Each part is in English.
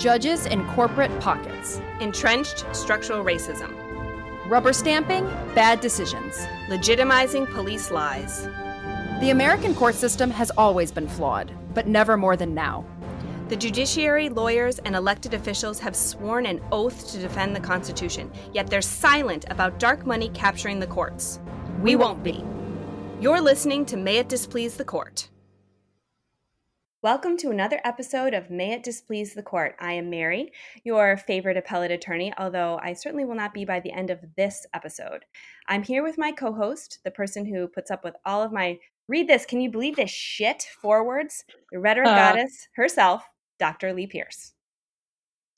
Judges in corporate pockets. Entrenched structural racism. Rubber stamping bad decisions. Legitimizing police lies. The American court system has always been flawed, but never more than now. The judiciary, lawyers, and elected officials have sworn an oath to defend the Constitution, yet they're silent about dark money capturing the courts. We won't be. You're listening to May It Displease the Court. Welcome to another episode of May It Displease the Court. I am Mary, your favorite appellate attorney, although I certainly will not be by the end of this episode. I'm here with my co host, the person who puts up with all of my read this, can you believe this shit forwards? The rhetoric uh, goddess herself, Dr. Lee Pierce.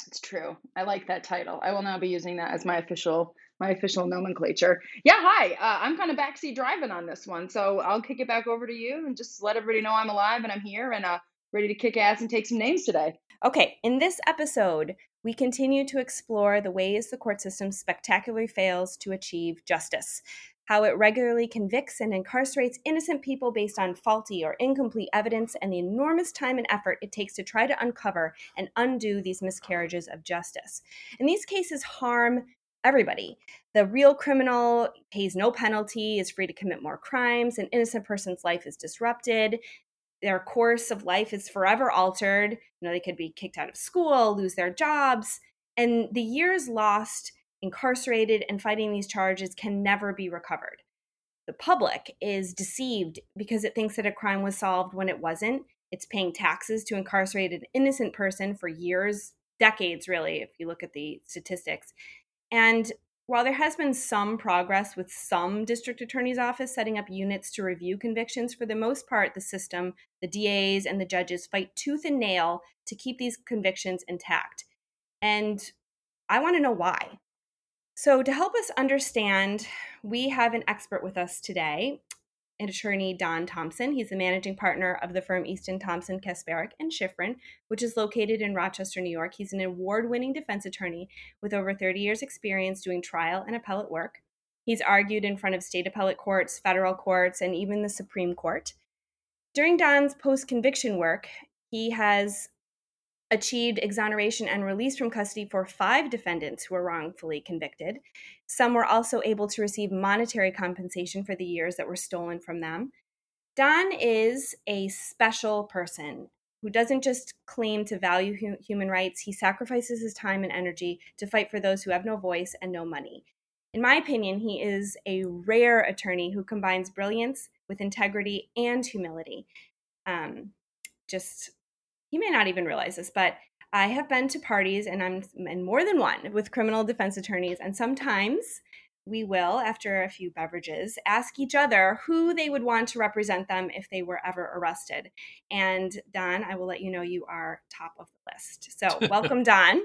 It's true. I like that title. I will now be using that as my official my official nomenclature. Yeah, hi. Uh, I'm kind of backseat driving on this one, so I'll kick it back over to you and just let everybody know I'm alive and I'm here and uh, ready to kick ass and take some names today. Okay, in this episode, we continue to explore the ways the court system spectacularly fails to achieve justice how it regularly convicts and incarcerates innocent people based on faulty or incomplete evidence, and the enormous time and effort it takes to try to uncover and undo these miscarriages of justice. And these cases harm everybody. The real criminal pays no penalty, is free to commit more crimes, an innocent person's life is disrupted. Their course of life is forever altered. You know, they could be kicked out of school, lose their jobs, and the years lost incarcerated and fighting these charges can never be recovered. The public is deceived because it thinks that a crime was solved when it wasn't. It's paying taxes to incarcerate an innocent person for years, decades, really, if you look at the statistics. And while there has been some progress with some district attorney's office setting up units to review convictions, for the most part, the system, the DAs, and the judges fight tooth and nail to keep these convictions intact. And I want to know why. So, to help us understand, we have an expert with us today, attorney Don Thompson. He's the managing partner of the firm Easton Thompson Kasperek and Shiffrin, which is located in Rochester, New York. He's an award-winning defense attorney with over 30 years experience doing trial and appellate work. He's argued in front of state appellate courts, federal courts, and even the Supreme Court. During Don's post-conviction work, he has achieved exoneration and release from custody for five defendants who were wrongfully convicted. Some were also able to receive monetary compensation for the years that were stolen from them. Don is a special person who doesn't just claim to value hu- human rights, he sacrifices his time and energy to fight for those who have no voice and no money. In my opinion, he is a rare attorney who combines brilliance with integrity and humility. Um, just you may not even realize this, but I have been to parties and I'm in more than one with criminal defense attorneys, and sometimes we will, after a few beverages, ask each other who they would want to represent them if they were ever arrested. And Don, I will let you know you are top of the list. So, welcome, Don.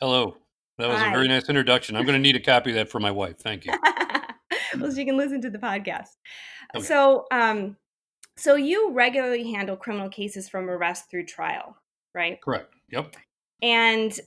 Hello. That was Hi. a very nice introduction. I'm going to need a copy of that for my wife. Thank you. well, she can listen to the podcast. Okay. So, um, so you regularly handle criminal cases from arrest through trial, right? Correct. Yep. And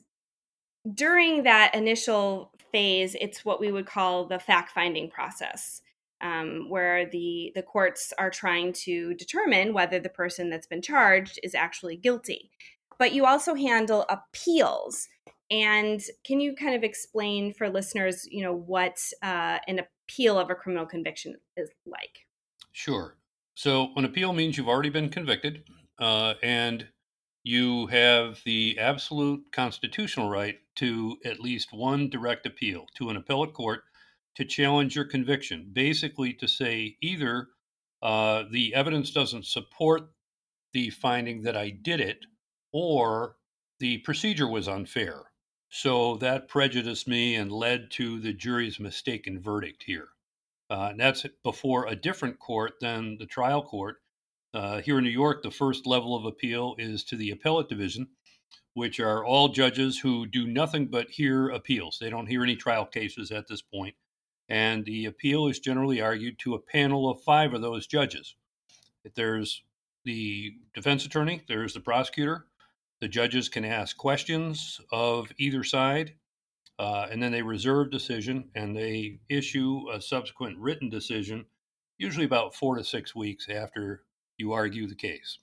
during that initial phase, it's what we would call the fact finding process, um, where the the courts are trying to determine whether the person that's been charged is actually guilty. But you also handle appeals. And can you kind of explain for listeners, you know, what uh, an appeal of a criminal conviction is like? Sure. So, an appeal means you've already been convicted uh, and you have the absolute constitutional right to at least one direct appeal to an appellate court to challenge your conviction. Basically, to say either uh, the evidence doesn't support the finding that I did it or the procedure was unfair. So that prejudiced me and led to the jury's mistaken verdict here. Uh, and that's before a different court than the trial court. Uh, here in New York, the first level of appeal is to the appellate division, which are all judges who do nothing but hear appeals. They don't hear any trial cases at this point. And the appeal is generally argued to a panel of five of those judges. If there's the defense attorney, there's the prosecutor. The judges can ask questions of either side uh, and then they reserve decision and they issue a subsequent written decision, usually about four to six weeks after you argue the case.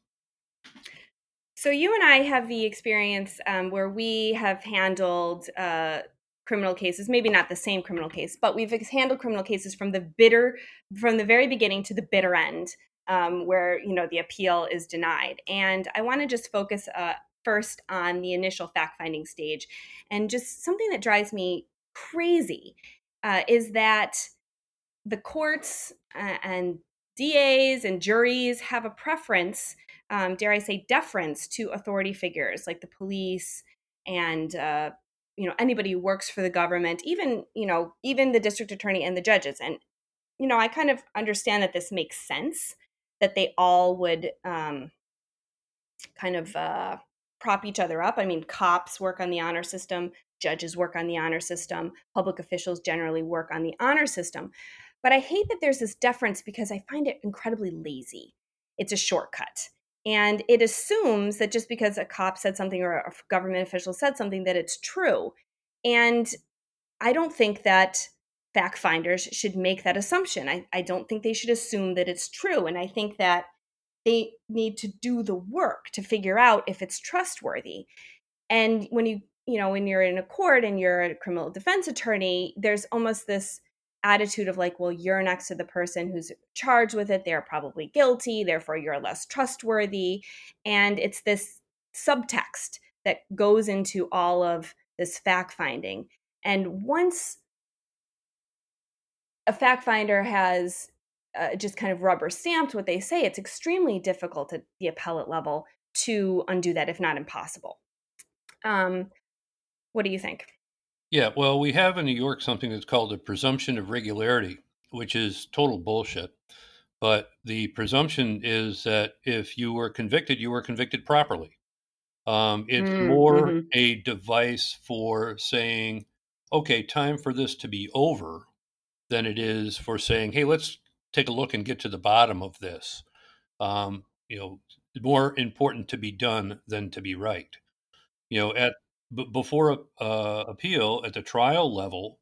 So you and I have the experience um, where we have handled uh, criminal cases, maybe not the same criminal case, but we've handled criminal cases from the bitter, from the very beginning to the bitter end, um, where you know the appeal is denied. And I want to just focus uh, first on the initial fact finding stage, and just something that drives me crazy uh, is that the courts uh, and DAs and juries have a preference, um, dare I say, deference to authority figures like the police and uh, you know anybody who works for the government, even you know even the district attorney and the judges. And you know I kind of understand that this makes sense that they all would um, kind of uh, prop each other up. I mean, cops work on the honor system, judges work on the honor system, public officials generally work on the honor system. But I hate that there's this deference because I find it incredibly lazy. It's a shortcut. And it assumes that just because a cop said something or a government official said something, that it's true. And I don't think that fact finders should make that assumption. I, I don't think they should assume that it's true. And I think that they need to do the work to figure out if it's trustworthy. And when you, you know, when you're in a court and you're a criminal defense attorney, there's almost this attitude of like, well, you're next to the person who's charged with it. They're probably guilty. Therefore, you're less trustworthy. And it's this subtext that goes into all of this fact finding. And once a fact finder has uh, just kind of rubber stamped what they say, it's extremely difficult at the appellate level to undo that, if not impossible. Um, what do you think? Yeah, well, we have in New York something that's called the presumption of regularity, which is total bullshit. But the presumption is that if you were convicted, you were convicted properly. Um, it's mm, more mm-hmm. a device for saying, okay, time for this to be over than it is for saying, hey, let's take a look and get to the bottom of this. Um, you know, more important to be done than to be right. You know, at b- before uh, appeal at the trial level,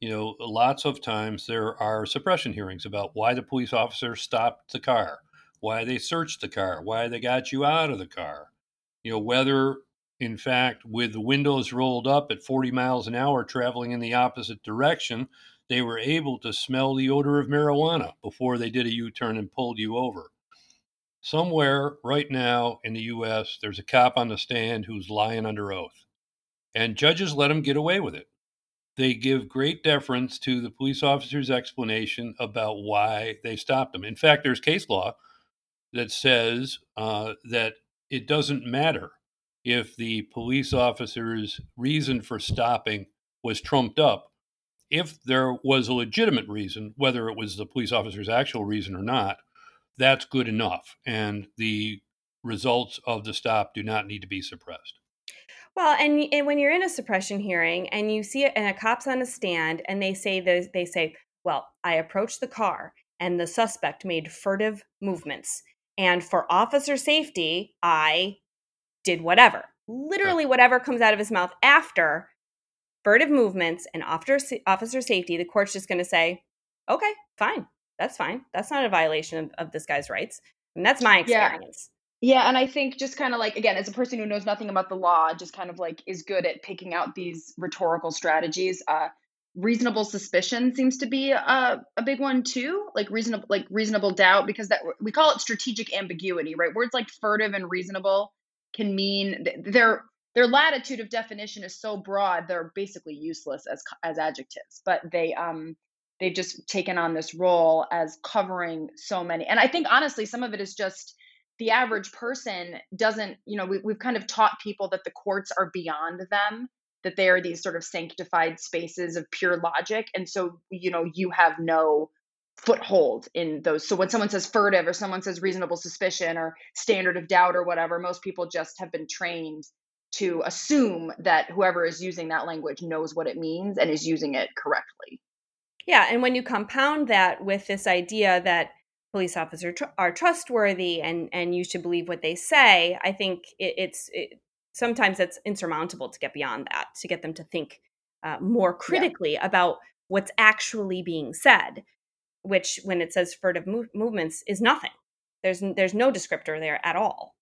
you know, lots of times there are suppression hearings about why the police officer stopped the car, why they searched the car, why they got you out of the car. You know, whether in fact, with the windows rolled up at 40 miles an hour traveling in the opposite direction, they were able to smell the odor of marijuana before they did a U turn and pulled you over. Somewhere right now in the US, there's a cop on the stand who's lying under oath and judges let him get away with it. They give great deference to the police officer's explanation about why they stopped him. In fact, there's case law that says uh, that it doesn't matter if the police officer's reason for stopping was trumped up. If there was a legitimate reason, whether it was the police officer's actual reason or not, that's good enough. And the results of the stop do not need to be suppressed. Well, and, and when you're in a suppression hearing and you see it, and a cop's on a stand, and they say those, they say, "Well, I approached the car, and the suspect made furtive movements, and for officer safety, I did whatever, literally whatever comes out of his mouth after furtive movements and officer safety." The court's just going to say, "Okay, fine, that's fine. That's not a violation of, of this guy's rights." And that's my experience. Yeah. Yeah, and I think just kind of like again, as a person who knows nothing about the law, just kind of like is good at picking out these rhetorical strategies. Uh, reasonable suspicion seems to be a, a big one too, like reasonable like reasonable doubt because that we call it strategic ambiguity, right? Words like furtive and reasonable can mean their their latitude of definition is so broad they're basically useless as as adjectives, but they um they've just taken on this role as covering so many. And I think honestly, some of it is just the average person doesn't, you know, we, we've kind of taught people that the courts are beyond them, that they are these sort of sanctified spaces of pure logic. And so, you know, you have no foothold in those. So when someone says furtive or someone says reasonable suspicion or standard of doubt or whatever, most people just have been trained to assume that whoever is using that language knows what it means and is using it correctly. Yeah, and when you compound that with this idea that police officers tr- are trustworthy and and you should believe what they say i think it, it's it, sometimes it's insurmountable to get beyond that to get them to think uh, more critically yeah. about what's actually being said which when it says furtive move- movements is nothing there's there's no descriptor there at all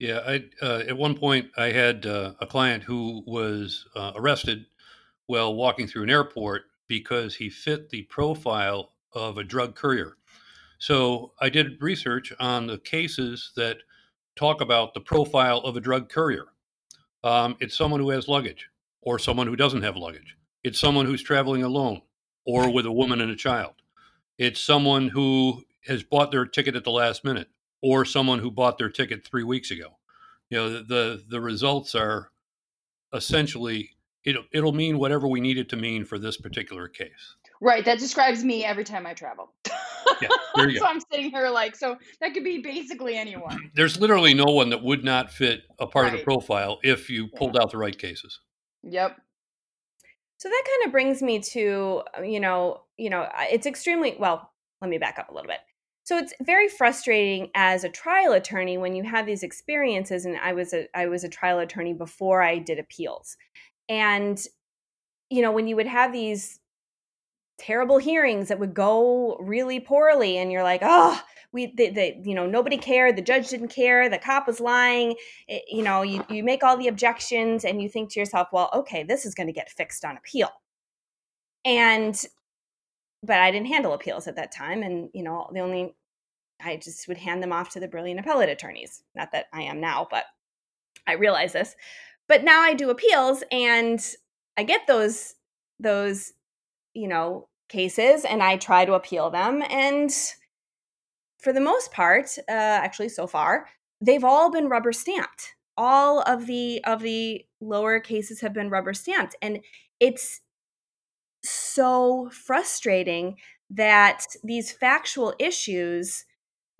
Yeah, I uh, at one point I had uh, a client who was uh, arrested while walking through an airport because he fit the profile of a drug courier. So I did research on the cases that talk about the profile of a drug courier. Um, it's someone who has luggage, or someone who doesn't have luggage. It's someone who's traveling alone, or with a woman and a child. It's someone who has bought their ticket at the last minute, or someone who bought their ticket three weeks ago. You know, the the, the results are essentially it'll it'll mean whatever we need it to mean for this particular case. Right. That describes me every time I travel. Yeah, there you so go. I'm sitting here like, so that could be basically anyone. There's literally no one that would not fit a part of the profile if you pulled out the right cases. Yep. So that kind of brings me to, uh, you know, you know, it's extremely well, let me back up a little bit. So it's very frustrating as a trial attorney when you have these experiences and I was a I was a trial attorney before I did appeals. And you know, when you would have these terrible hearings that would go really poorly and you're like, "Oh, we the, the you know, nobody cared, the judge didn't care, the cop was lying." It- you know, you you make all the objections and you think to yourself, "Well, okay, this is going to get fixed on appeal." and but I didn't handle appeals at that time, and you know the only I just would hand them off to the brilliant appellate attorneys. Not that I am now, but I realize this. But now I do appeals, and I get those those you know cases, and I try to appeal them, and for the most part, uh, actually so far, they've all been rubber stamped. All of the of the lower cases have been rubber stamped, and it's so frustrating that these factual issues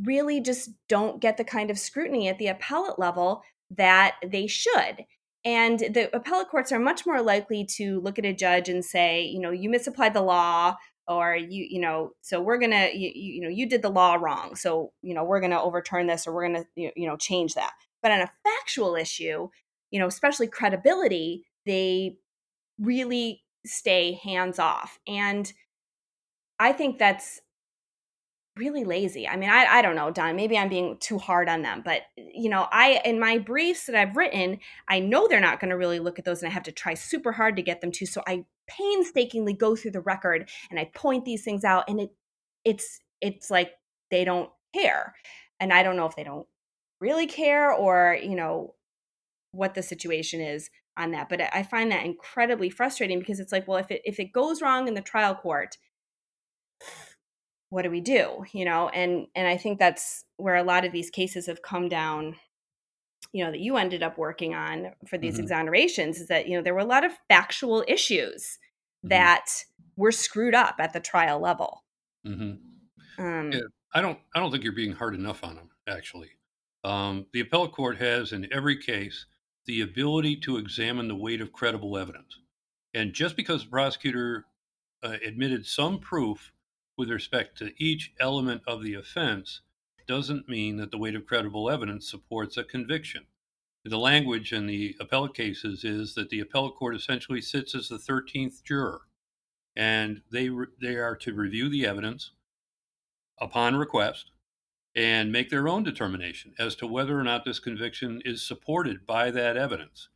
really just don't get the kind of scrutiny at the appellate level that they should. And the appellate courts are much more likely to look at a judge and say, you know, you misapplied the law or you you know so we're gonna you, you you know you did the law wrong so you know we're gonna overturn this or we're gonna you you know change that but on a factual issue you know especially credibility they really stay hands off. And I think that's really lazy. I mean, I, I don't know, Don, maybe I'm being too hard on them, but you know, I, in my briefs that I've written, I know they're not going to really look at those and I have to try super hard to get them to. So I painstakingly go through the record and I point these things out and it, it's, it's like they don't care. And I don't know if they don't really care or, you know, what the situation is on that. But I find that incredibly frustrating because it's like, well, if it if it goes wrong in the trial court, what do we do? You know, and and I think that's where a lot of these cases have come down. You know, that you ended up working on for these Mhm. exonerations is that you know there were a lot of factual issues Mhm. that were screwed up at the trial level. hmm Um, Yeah. I don't. I don't think you're being hard enough on them. Actually, um, the appellate court has, in every case, the ability to examine the weight of credible evidence. And just because the prosecutor uh, admitted some proof with respect to each element of the offense, doesn't mean that the weight of credible evidence supports a conviction. The language in the appellate cases is that the appellate court essentially sits as the 13th juror, and they re- they are to review the evidence upon request and make their own determination as to whether or not this conviction is supported by that evidence.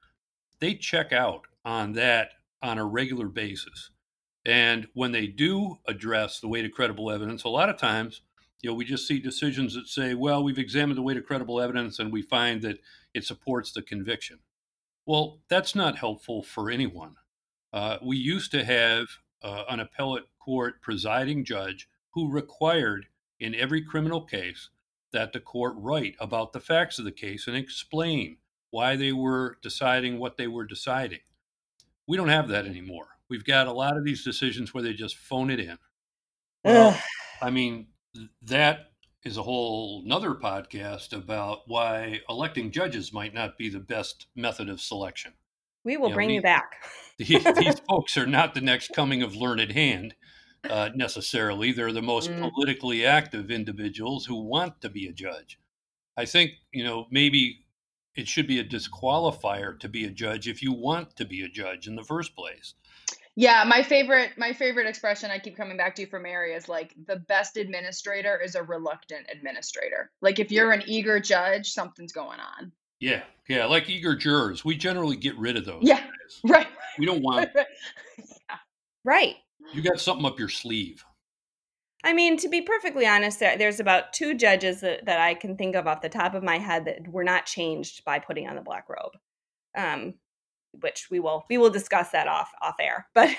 They check out on that on a regular basis. And when they do address the weight of credible evidence, a lot of times, you know, we just see decisions that say, well, we've examined the weight of credible evidence and we find that it supports the conviction. Well, that's not helpful for anyone. Uh, we used to have uh, an appellate court presiding judge who required in every criminal case that the court write about the facts of the case and explain why they were deciding what they were deciding. We don't have that anymore. We've got a lot of these decisions where they just phone it in. Well. I mean, that is a whole nother podcast about why electing judges might not be the best method of selection. we will Yeah, bring we- you back. These, these folks are not the next coming of Learned Hand uh, necessarily. They're the most Mm. politically active individuals who want to be a judge. I think, you know, maybe it should be a disqualifier to be a judge if you want to be a judge in the first place. Yeah, my favorite my favorite expression I keep coming back to from Mary is like the best administrator is a reluctant administrator. Like if you're an eager judge, something's going on. Yeah, yeah, like eager jurors. We generally get rid of those. Yeah, guys. right. We don't want Right. you got something up your sleeve. I mean, to be perfectly honest, there, there's about two judges that, that I can think of off the top of my head that were not changed by putting on the black robe. Um, which we will we will discuss that off off air. But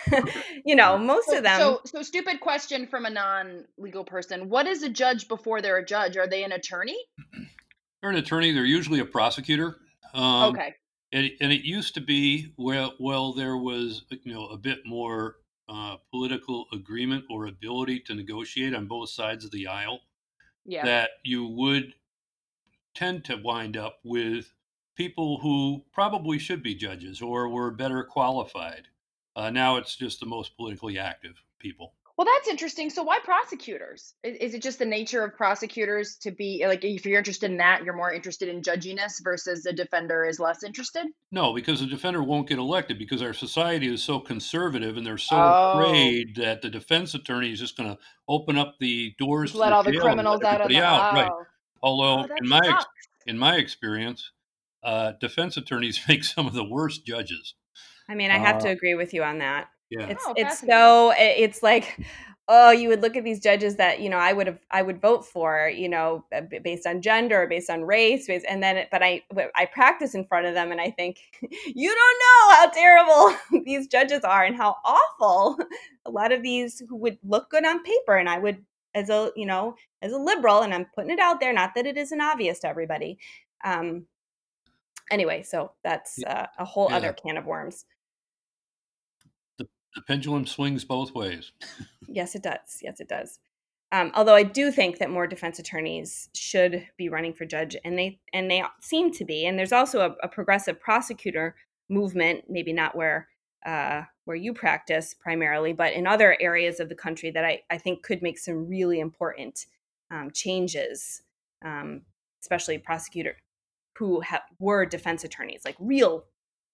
you know, most So, of them so, so stupid question from a non-legal person. What is a judge before they're a judge? Are they an attorney? They're an attorney. They're usually a prosecutor. Um, okay. And, and it used to be well, well, there was you know a bit more uh, political agreement or ability to negotiate on both sides of the aisle. Yeah. That you would tend to wind up with people who probably should be judges or were better qualified. Uh, now it's just the most politically active people. Well, that's interesting. So, why prosecutors? Is, is it just the nature of prosecutors to be like, if you're interested in that, you're more interested in judginess versus a defender is less interested? No, because the defender won't get elected because our society is so conservative and they're so Oh. afraid that the defense attorney is just going to open up the doors let all the criminals out of the out. Right. oh. Although Oh, in my ex- in my experience, uh, defense attorneys make some of the worst judges. I mean, I have to Uh, agree with you on that. Yeah. It's Oh, it's so it's like oh, you would look at these judges that you know I would have I would vote for you know uh, based on gender, based on race, based, and then but I I practice in front of them and I think you don't know how terrible these judges are and how awful a lot of these who would look good on paper and I would as a you know as a liberal and I'm putting it out there not that it isn't obvious to everybody. Um, anyway, so that's uh, a whole Yeah. other can of worms. The pendulum swings both ways. Yes, it does. Yes, it does. Um, although I do think that more defense attorneys should be running for judge, and they and they seem to be. And there's also a, a progressive prosecutor movement, maybe not where uh, where you practice primarily, but in other areas of the country that I, I think could make some really important um, changes, um, especially prosecutor who ha- were defense attorneys, like real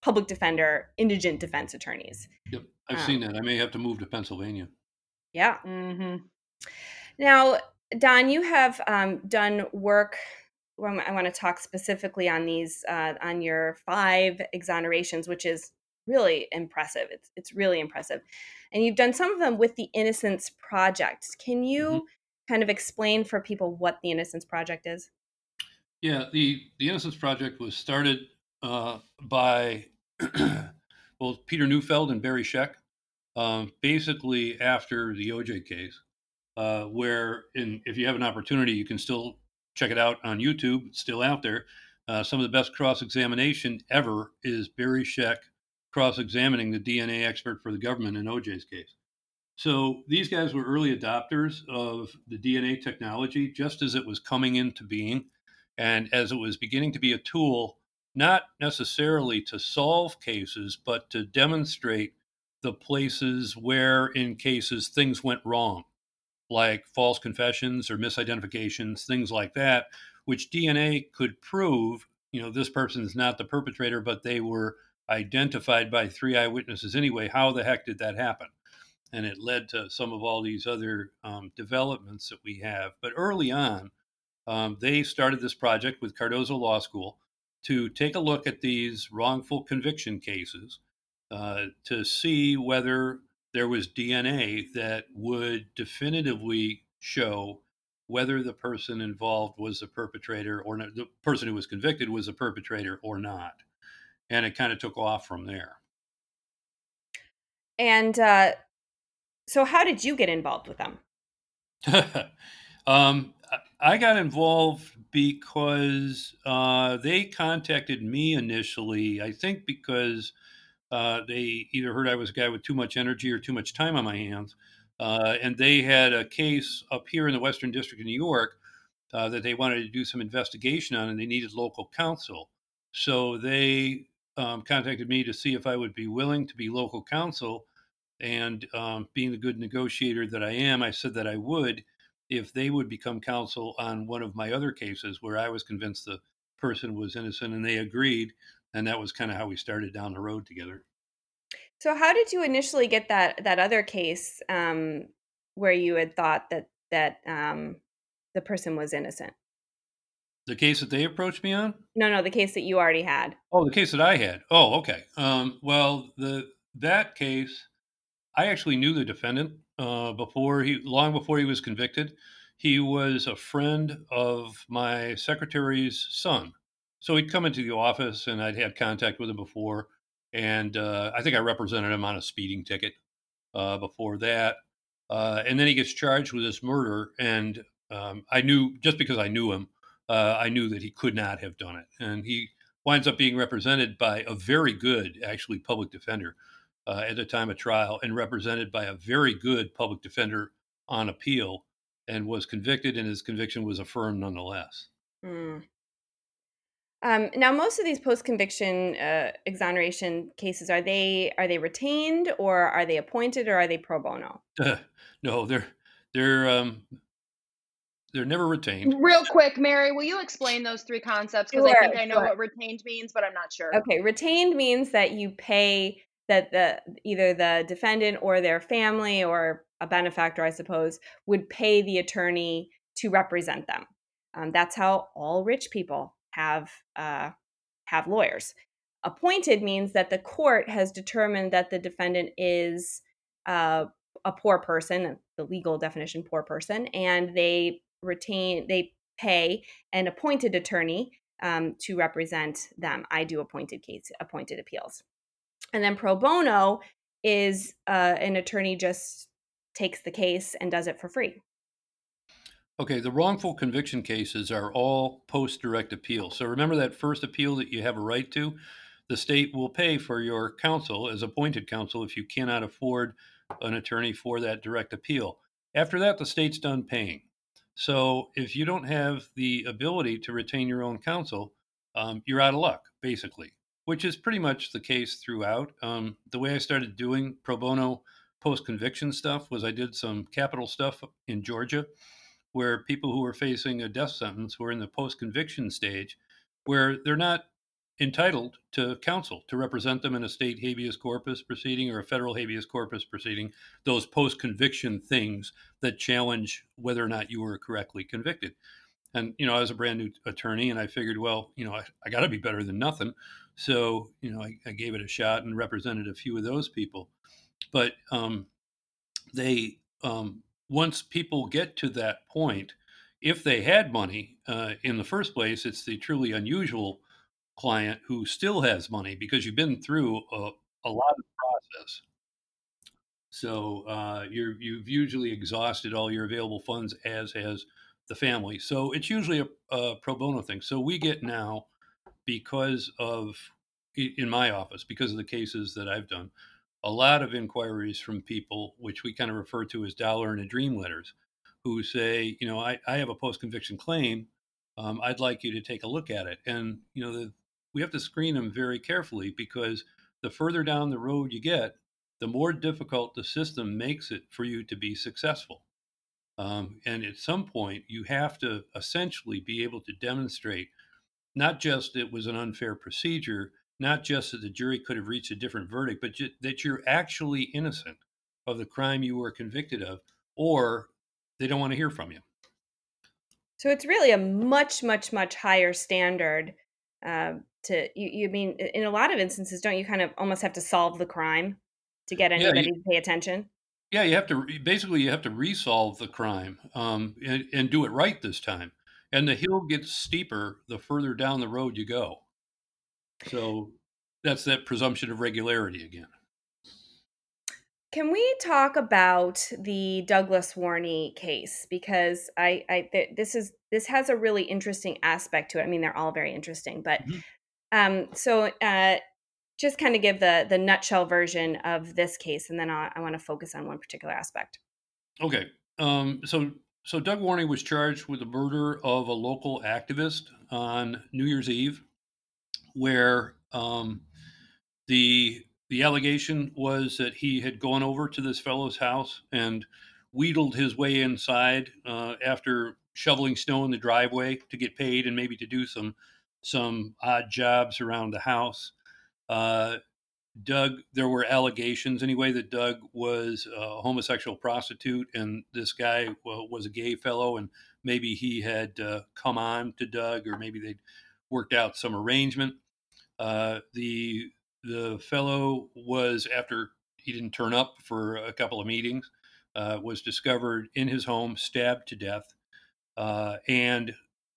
public defender, indigent defense attorneys. Yep, I've Um, seen that. I may have to move to Pennsylvania. Yeah. Mm-hmm. Now, Don, you have um, done work. Well, I want to talk specifically on these, uh, on your five exonerations, which is really impressive. It's it's really impressive, and you've done some of them with the Innocence Project. Can you kind of explain for people what the Innocence Project is? Yeah, the the Innocence Project was started uh, by both Peter Neufeld and Barry Scheck, um, basically after the OJ case, uh, where in if you have an opportunity, you can still check it out on YouTube. It's still out there. Uh, some of the best cross examination ever is Barry Scheck cross examining the DNA expert for the government in OJ's case. So these guys were early adopters of the DNA technology just as it was coming into being and as it was beginning to be a tool not necessarily to solve cases but to demonstrate the places where in cases things went wrong like false confessions or misidentifications things like that which dna could prove you know this person is not the perpetrator but they were identified by three eyewitnesses anyway. How the heck did that happen? And it led to some of all these other um, developments that we have. But early on um, they started this project with Cardozo Law School to take a look at these wrongful conviction cases uh, to see whether there was DNA that would definitively show whether the person involved was the perpetrator or not, the person who was convicted was a perpetrator or not. And it kind of took off from there. And uh, so, how did you get involved with them? um, I got involved because uh, they contacted me initially. I think because uh, they either heard I was a guy with too much energy or too much time on my hands, uh, and they had a case up here in the Western District of New York uh, that they wanted to do some investigation on, and they needed local counsel. So they um, contacted me to see if I would be willing to be local counsel. And um, being the good negotiator that I am, I said that I would if they would become counsel on one of my other cases where I was convinced the person was innocent and they agreed. And that was kind of how we started down the road together. So, how did you initially get that that other case um, where you had thought that that um, the person was innocent? The case that they approached me on? No, no, the case that you already had. Oh, the case that I had. Oh, okay. Um, well, the that case, I actually knew the defendant uh, before he, long before he was convicted. He was a friend of my secretary's son, so he'd come into the office, and I'd had contact with him before. And uh, I think I represented him on a speeding ticket uh, before that. Uh, and then he gets charged with this murder, and um, I knew just because I knew him, uh, I knew that he could not have done it. And he winds up being represented by a very good, actually, public defender uh, at the time of trial, and represented by a very good public defender on appeal, and was convicted, and his conviction was affirmed nonetheless. Mm. Um, now, most of these post-conviction uh, exoneration cases are they are they retained or are they appointed or are they pro bono? Uh, no, they're they're um, they're never retained. Real quick, Mary, will you explain those three concepts? Because Sure, I think I know sure. what retained means, but I'm not sure. Okay, retained means that you pay that the either the defendant or their family or a benefactor, I suppose, would pay the attorney to represent them. Um, that's how all rich people have uh, have lawyers. Appointed means that the court has determined that the defendant is uh, a poor person, the legal definition, poor person, and they retain they pay an appointed attorney um, to represent them. I do appointed case appointed appeals, and then pro bono is uh, an attorney just takes the case and does it for free. Okay, the wrongful conviction cases are all post direct appeal. So remember that first appeal that you have a right to? The state will pay for your counsel as appointed counsel if you cannot afford an attorney for that direct appeal. After that, the state's done paying. So if you don't have the ability to retain your own counsel, um, you're out of luck, basically, which is pretty much the case throughout. Um, the way I started doing pro bono post conviction stuff was I did some capital stuff in Georgia where people who were facing a death sentence were in the post conviction stage where they're not entitled to counsel to represent them in a state habeas corpus proceeding or a federal habeas corpus proceeding, those post conviction things that challenge whether or not you were correctly convicted. And, you know, I was a brand new attorney and I figured, well, you know, I, I got to be better than nothing. So, you know, I, I, gave it a shot and represented a few of those people. But um, they, um, once people get to that point, if they had money uh, in the first place, it's the truly unusual client who still has money because you've been through a, a lot of process. So uh, you're, you've usually exhausted all your available funds, as has the family. So it's usually a, a pro bono thing. So we get now, because of in my office, because of the cases that I've done, a lot of inquiries from people, which we kind of refer to as dollar and a dream letters, who say, you know, I, I have a post conviction claim. Um, I'd like you to take a look at it. And, you know, the, we have to screen them very carefully because the further down the road you get, the more difficult the system makes it for you to be successful. Um, and at some point, you have to essentially be able to demonstrate not just it was an unfair procedure, not just that the jury could have reached a different verdict, but ju- that you're actually innocent of the crime you were convicted of, or they don't want to hear from you. So it's really a much, much, much higher standard. Uh, to you, you mean in a lot of instances, don't you kind of almost have to solve the crime to get anybody yeah, you, to pay attention? Yeah, you have to basically you have to resolve the crime um, and, and do it right this time. And the hill gets steeper the further down the road you go. So that's that presumption of regularity again. Can we talk about the Douglas Warney case because I, I th- this is this has a really interesting aspect to it. I mean, they're all very interesting, but mm-hmm. um, so uh, just kind of give the the nutshell version of this case, and then I, I want to focus on one particular aspect. Okay, um, so so Doug Warney was charged with the murder of a local activist on New Year's Eve, where um, the the allegation was that he had gone over to this fellow's house and wheedled his way inside uh, after shoveling snow in the driveway to get paid and maybe to do some some odd jobs around the house. Uh, Doug, there were allegations anyway that Doug was a homosexual prostitute and this guy well, was a gay fellow and maybe he had uh, come on to Doug, or maybe they'd worked out some arrangement. Uh, the the fellow was after he didn't turn up for a couple of meetings, uh, was discovered in his home, stabbed to death, uh, and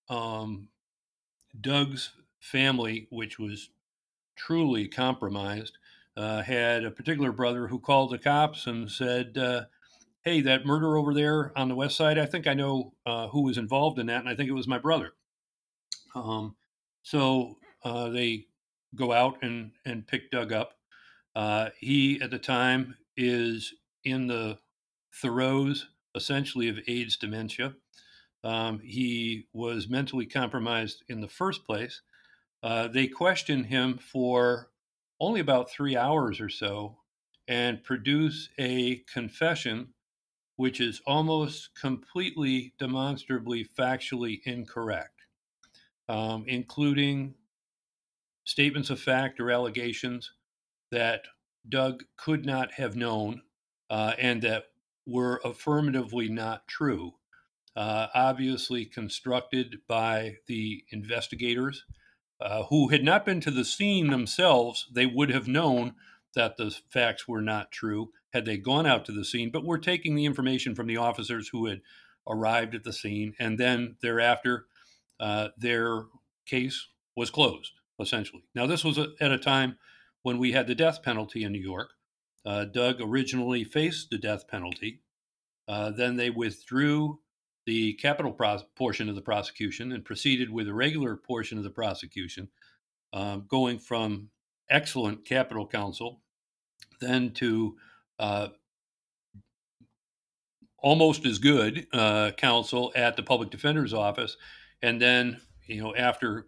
um, Doug's family, which was truly compromised, uh, had a particular brother who called the cops and said, uh, "Hey, that murder over there on the west side, I think I know uh, who was involved in that, and I think it was my brother." Um, so uh, they go out and and pick Doug up. Uh, he at the time is in the throes, essentially, of AIDS dementia. Um, he was mentally compromised in the first place. Uh, they questioned him for only about three hours or so and produce a confession which is almost completely demonstrably factually incorrect, um, including statements of fact or allegations that Doug could not have known uh, and that were affirmatively not true, uh, obviously constructed by the investigators uh, who had not been to the scene themselves. They would have known that the facts were not true had they gone out to the scene, but were taking the information from the officers who had arrived at the scene, and then thereafter, uh, their case was closed essentially. Now, this was at a time when we had the death penalty in New York. Uh, Doug originally faced the death penalty. Uh, then they withdrew the capital pros- portion of the prosecution and proceeded with the regular portion of the prosecution, um, going from excellent capital counsel then to uh, almost as good uh, counsel at the public defender's office. And then, you know, after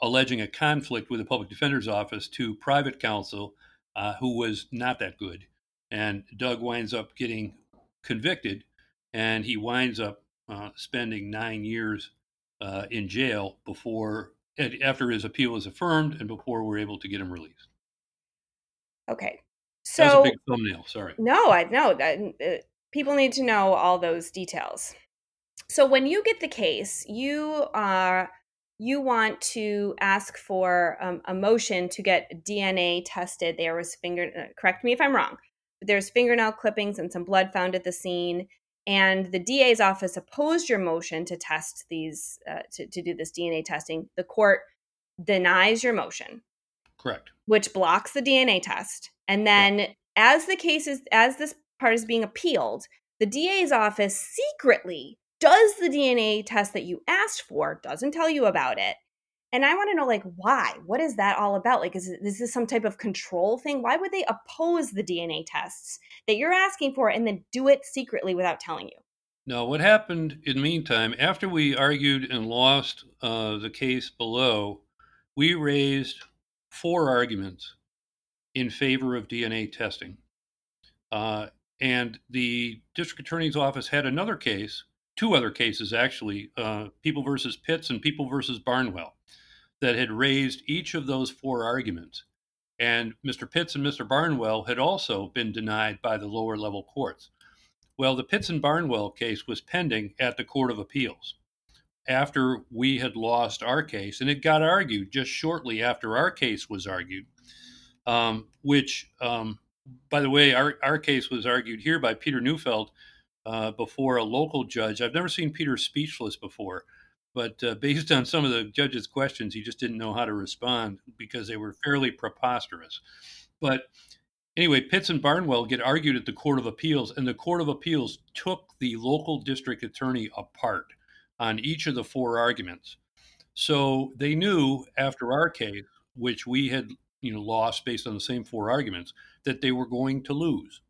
alleging a conflict with the public defender's office to private counsel uh, who was not that good. And Doug winds up getting convicted and he winds up uh, spending nine years uh, in jail before, after his appeal is affirmed and before we're able to get him released. Okay. So, That's a big thumbnail. Sorry. No, I know that uh, people need to know all those details. So when you get the case, you are you want to ask for um, a motion to get DNA tested. There was finger, uh, correct me if I'm wrong, but there's fingernail clippings and some blood found at the scene. And the DA's office opposed your motion to test these, uh, to, to do this DNA testing. The court denies your motion. Correct. Which blocks the DNA test. And then as the case is, as this part is being appealed, the DA's office secretly does the DNA test that you asked for, doesn't tell you about it. And I want to know, like, why? What is that all about? Like, is, is this some type of control thing? Why would they oppose the DNA tests that you're asking for and then do it secretly without telling you? No, what happened in the meantime, after we argued and lost uh, the case below, we raised four arguments in favor of DNA testing. Uh, and the district attorney's office had another case two other cases actually, uh, People versus Pitts and People versus Barnwell, that had raised each of those four arguments. And Mr. Pitts and Mr. Barnwell had also been denied by the lower level courts. Well, the Pitts and Barnwell case was pending at the Court of Appeals after we had lost our case, and it got argued just shortly after our case was argued, um, which, um, by the way, our, our case was argued here by Peter Neufeld uh, before a local judge. I've never seen Peter speechless before, but uh, based on some of the judge's questions, he just didn't know how to respond because they were fairly preposterous. But anyway, Pitts and Barnwell get argued at the Court of Appeals, and the Court of Appeals took the local district attorney apart on each of the four arguments. So they knew after our case, which we had you know lost based on the same four arguments, that they were going to lose.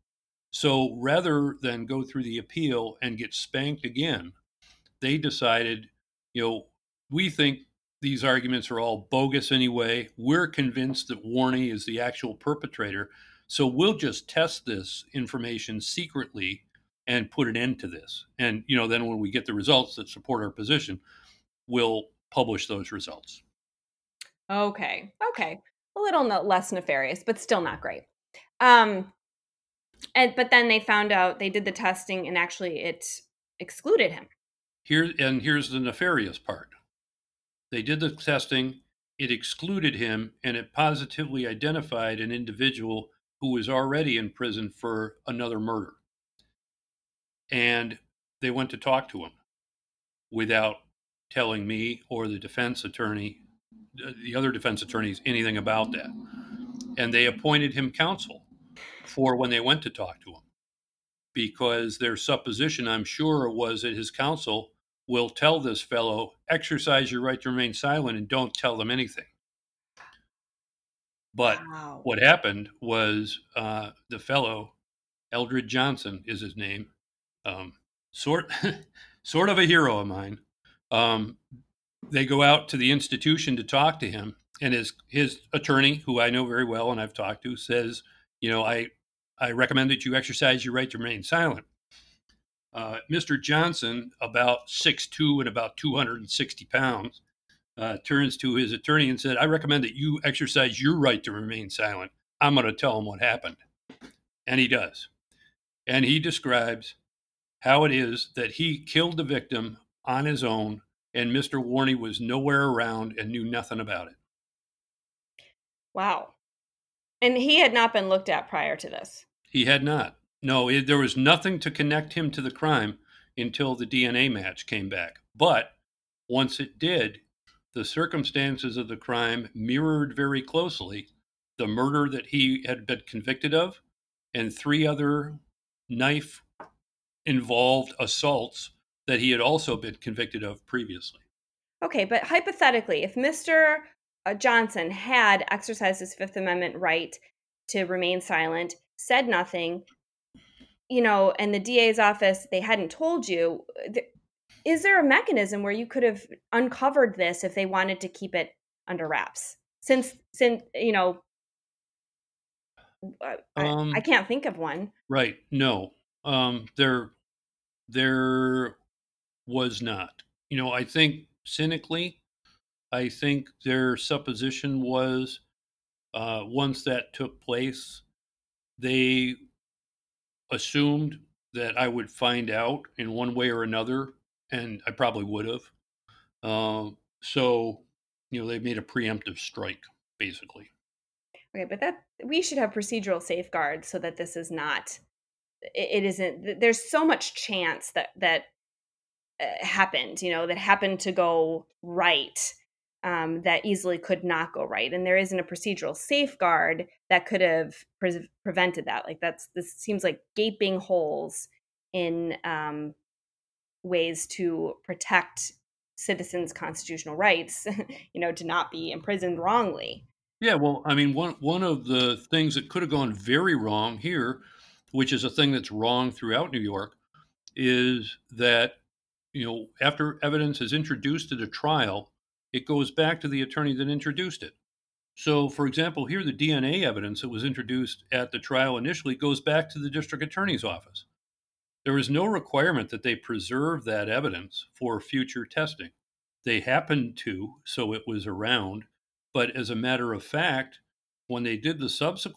So rather than go through the appeal and get spanked again, they decided, you know, we think these arguments are all bogus anyway. We're convinced that Warney is the actual perpetrator. So we'll just test this information secretly and put an end to this. And, you know, then when we get the results that support our position, we'll publish those results. Okay. Okay. A little less nefarious, but still not great. Um, and but then they found out they did the testing and actually it excluded him here and here's the nefarious part. They did the testing, it excluded him, and it positively identified an individual who was already in prison for another murder. And they went to talk to him without telling me or the defense attorney, the other defense attorneys, anything about that. And they appointed him counsel for when they went to talk to him because their supposition, I'm sure, was that his counsel will tell this fellow, exercise your right to remain silent and don't tell them anything. But Wow. what happened was uh, the fellow, Eldred Johnson is his name, um, sort sort of a hero of mine. Um, they go out to the institution to talk to him, and his his attorney, who I know very well and I've talked to, says, you know, I I recommend that you exercise your right to remain silent. Uh, Mr. Johnson, about 6'2 and about 260 pounds, uh, turns to his attorney and said, I recommend that you exercise your right to remain silent. I'm going to tell him what happened. And he does. And he describes how it is that he killed the victim on his own, and Mr. Warney was nowhere around and knew nothing about it. Wow. And he had not been looked at prior to this. He had not. No, it, there was nothing to connect him to the crime until the DNA match came back. But once it did, the circumstances of the crime mirrored very closely the murder that he had been convicted of and three other knife involved assaults that he had also been convicted of previously. Okay, but hypothetically, if Mr. uh, Johnson had exercised his Fifth Amendment right to remain silent, said nothing, you know, and the DA's office, they hadn't told you, is there a mechanism where you could have uncovered this if they wanted to keep it under wraps? Since, since you know, I, I- Um, I can't think of one. Right. No. Um, there there was not. You know, I think cynically, I think their supposition was uh, once that took place, they assumed that I would find out in one way or another, and I probably would have. Um, so, you know, they made a preemptive strike, basically. Okay, but that we should have procedural safeguards so that this is not it, it isn't there's so much chance that that uh, happened, you know, that happened to go right um, that easily could not go right and there isn't a procedural safeguard that could have pre- prevented that. Like that's this seems like gaping holes in um, ways to protect citizens' constitutional rights, you know, to not be imprisoned wrongly. Yeah, well, I mean, one one of the things that could have gone very wrong here, which is a thing that's wrong throughout New York, is that you know after evidence is introduced at a trial, it goes back to the attorney that introduced it. So, for example, here the DNA evidence that was introduced at the trial initially goes back to the district attorney's office. There is no requirement that they preserve that evidence for future testing. They happened to, so it was around. But as a matter of fact, when they did the subsequent